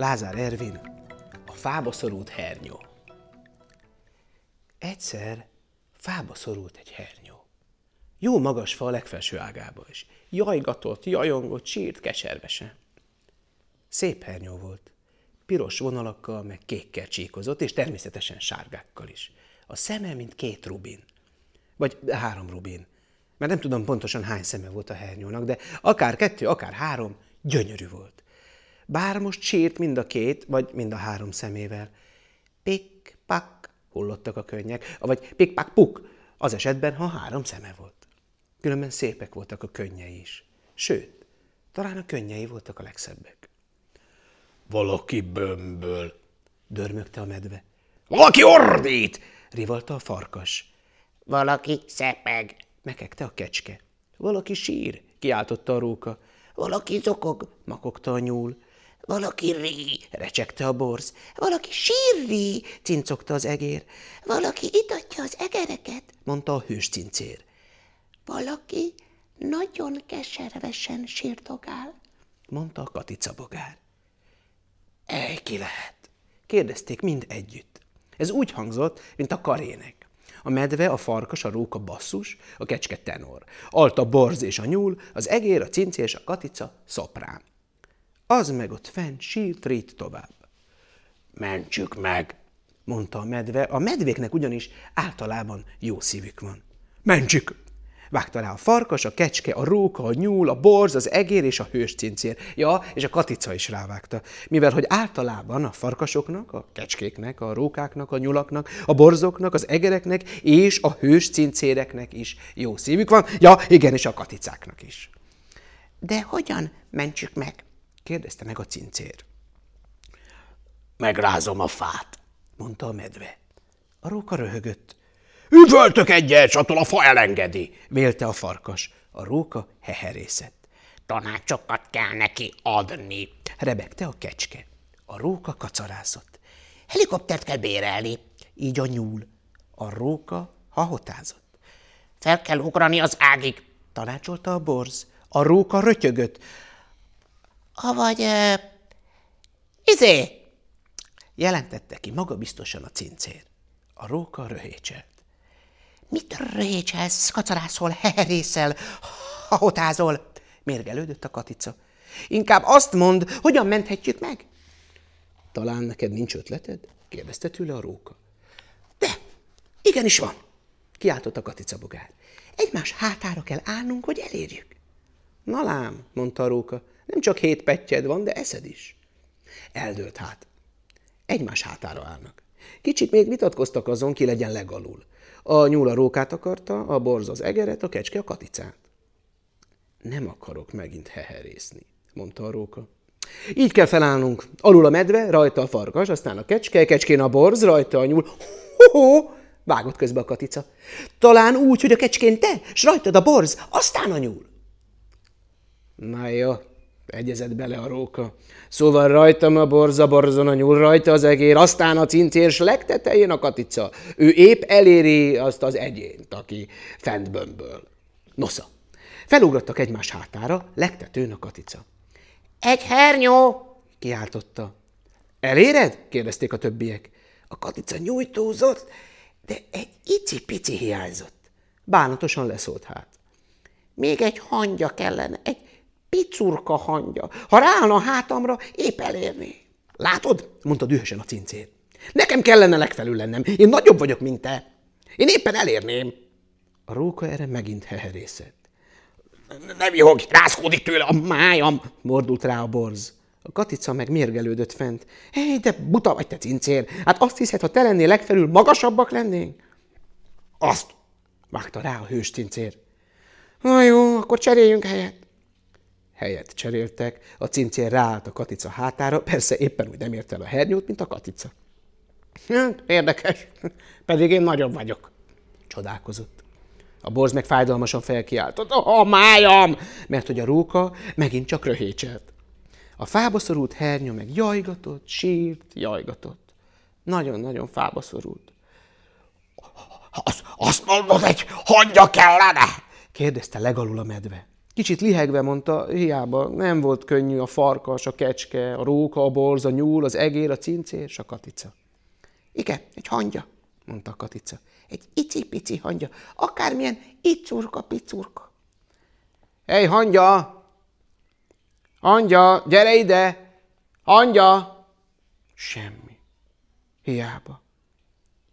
Lázár Ervin, a fába szorult hernyó. Egyszer fába szorult egy hernyó. Jó magas fa a legfelső ágába is. Jajgatott, jajongott, sírt keservesen. Szép hernyó volt. Piros vonalakkal, meg kékkel csíkozott, és természetesen sárgákkal is. A szeme, mint két rubin. Vagy három rubin. Mert nem tudom pontosan hány szeme volt a hernyónak, de akár kettő, akár három, gyönyörű volt. Bár most sírt mind a két, vagy mind a három szemével. Pik-pak, hullottak a könnyek, vagy pik-pak-puk, az esetben, ha három szeme volt. Különben szépek voltak a könnyei is. Sőt, talán a könnyei voltak a legszebbek. Valaki bömböl. Dörmögte a medve. Valaki ordít! Rivalta a farkas. Valaki szepeg. Mekegte a kecske. Valaki sír, kiáltotta a róka. Valaki zokog. Makogta a nyúl. Valaki rí. Recsegte a borz. Valaki sírri. Cincogta az egér. Valaki itatja az egereket. Mondta a hős cincér. Valaki nagyon keservesen sírtogál. Mondta a katica bogár. Ej, ki lehet? Kérdezték mind együtt. Ez úgy hangzott, mint a karének. A medve, a farkas, a róka basszus, a kecske tenor. Alt a borz és a nyúl, az egér, a cincé és a katica szoprán. Az meg ott fent sírt rít tovább. Mentsük meg! mondta a medve. A medvéknek ugyanis általában jó szívük van. Mentsük! Vágta rá a farkas, a kecske, a róka, a nyúl, a borz, az egér és a hős cincér. Ja, és a katica is rávágta. Mivel, hogy általában a farkasoknak, a kecskéknek, a rókáknak, a nyulaknak, a borzoknak, az egereknek és a hős cincéreknek is jó szívük van. Ja, igen, és a katicáknak is. De hogyan mentsük meg? Kérdezte meg a cincér. Megrázom a fát, mondta a medve. A róka röhögött. Üvöltök egyet, attól a fa elengedi, vélte a farkas. A róka heherészett. Tanácsokat kell neki adni, rebegte a kecske. A róka kacarázott. Helikoptert kell bérelni, így a nyúl. A róka hahotázott. Fel kell ugrani az ágig, tanácsolta a borz. A róka rötyögött. Avagy, uh, izé, jelentette ki maga biztosan a cincér. A róka röhécselt. Mit röhécselsz, kacarászol, heherészel, hahotázol? Mérgelődött a katica. Inkább azt mond, hogyan menthetjük meg? Talán neked nincs ötleted? kérdezte tőle a róka. De, igenis van, kiáltott a katica bogár. Egymás hátára kell állnunk, hogy elérjük. Na lám, mondta a róka, nem csak hét pettyed van, de eszed is. Eldőlt hát. Egymás hátára állnak. Kicsit még vitatkoztak azon, ki legyen legalul. A nyúl a rókát akarta, a borz az egeret, a kecske a katicát. Nem akarok megint heherészni, mondta a róka. Így kell felállnunk. Alul a medve, rajta a farkas, aztán a kecske, kecskén a borz, rajta a nyúl. Ho-ho! Vágott közbe a katica. Talán úgy, hogy a kecskén te, s rajtad a borz, aztán a nyúl. Na jó, egyezett bele a róka. Szóval rajtam a borza, borzon a nyúl, rajta az egér, aztán a cincér, s legtetején a katica. Ő épp eléri azt az egyént, aki fent bömböl. Nosza, felugrottak egymás hátára, legtetőn a katica. Egy hernyó, kiáltotta. Eléred? kérdezték a többiek. A katica nyújtózott, de egy icipici hiányzott. Bánatosan leszólt hát. Még egy hangya kellene, egy picurka hangya. Ha ráállna a hátamra, épp elérné. Látod? mondta dühösen a cincér. Nekem kellene legfelül lennem. Én nagyobb vagyok, mint te. Én éppen elérném. A róka erre megint heherészett. Nem jó, rászkódik tőle a májam, mordult rá a borz. A katica meg mérgelődött fent. Hé, de buta vagy te cincér. Hát azt hiszed, ha te lennél legfelül, magasabbak lennénk? Azt, vágta rá a hős cincér. Na jó, akkor cseréljünk helyet. Helyet cseréltek, a cincér ráállt a katica hátára, persze éppen úgy nem ért el a hernyót, mint a katica. Hát, érdekes, pedig én nagyobb vagyok, csodálkozott. A borz meg fájdalmasan felkiáltott, a májam, mert hogy a róka megint csak röhécselt. A fába szorult hernyó meg jajgatott, sírt, jajgatott. Nagyon-nagyon fába szorult. Azt, azt mondod, egy hangya kellene? kérdezte legalul a medve. Kicsit lihegve mondta, hiába nem volt könnyű a farkas, a kecske, a róka, a borz, a nyúl, az egér, a cincér és a katica. Igen, egy hangya, mondta a katica. Egy icipici hangya, akármilyen icurka, picurka. Ej, hangya! Hangya, gyere ide! Hangya! Semmi. Hiába.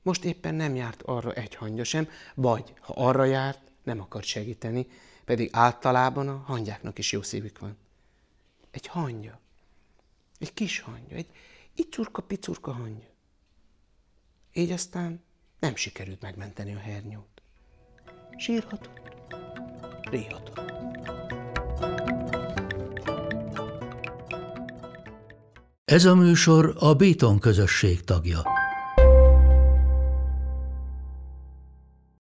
Most éppen nem járt arra egy hangya sem, vagy ha arra járt, nem akart segíteni, pedig általában a hangyáknak is jó szívük van. Egy hangya. Egy kis hangya, egy icurka-picurka hangya. Így aztán nem sikerült megmenteni a hernyót. Sírhatott, réhatott. Ez a műsor a Béton közösség tagja.